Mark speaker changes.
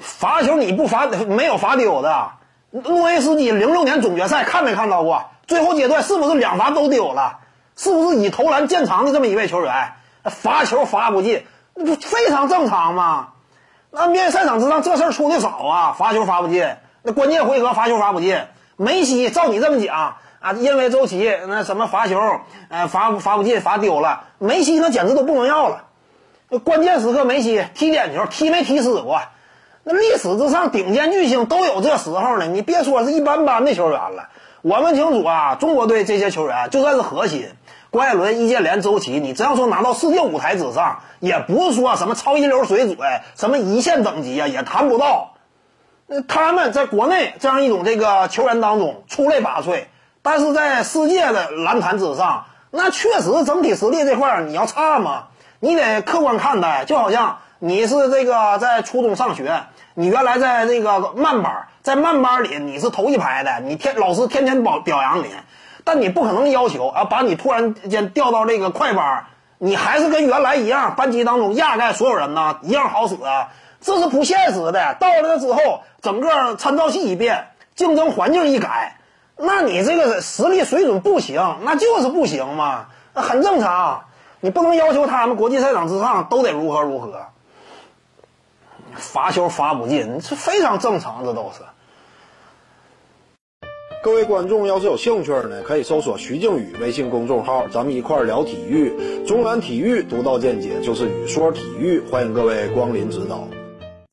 Speaker 1: 罚球你不罚没有罚丢的。诺维斯基零六年总决赛看没看到过？最后阶段是不是两罚都丢了？是不是以投篮见长的这么一位球员？罚球罚不进，那不非常正常吗？那比赛场之上这事儿出的少啊，罚球罚不进。那关键回合罚球罚不进。梅西照你这么讲啊，因为周琦那什么罚球，呃罚罚不进，罚丢了。梅西那简直都不能要了。关键时刻梅西踢点球踢没踢死过？那历史之上顶尖巨星都有这时候呢，你别说是一般般的球员了。我们清楚啊，中国队这些球员就算是核心，郭艾伦、易建联、周琦，你只要说拿到世界舞台之上，也不是说什么超一流水准，什么一线等级啊，也谈不到。那他们在国内这样一种这个球员当中出类拔萃，但是在世界的篮坛之上，那确实整体实力这块你要差吗？你得客观看待，就好像。你是这个在初中上学，你原来在那个慢班，在慢班里你是头一排的，你天老师天天表表扬你，但你不可能要求啊，把你突然间调到这个快班，你还是跟原来一样，班级当中压盖所有人呢，一样好使啊，这是不现实的。到了之后，整个参照系一变，竞争环境一改，那你这个实力水准不行，那就是不行嘛，那很正常，你不能要求他们国际赛场之上都得如何如何。罚球罚不进，这非常正常，这都是。
Speaker 2: 各位观众要是有兴趣呢，可以搜索徐静宇微信公众号，咱们一块儿聊体育。中南体育独到见解就是语说体育，欢迎各位光临指导。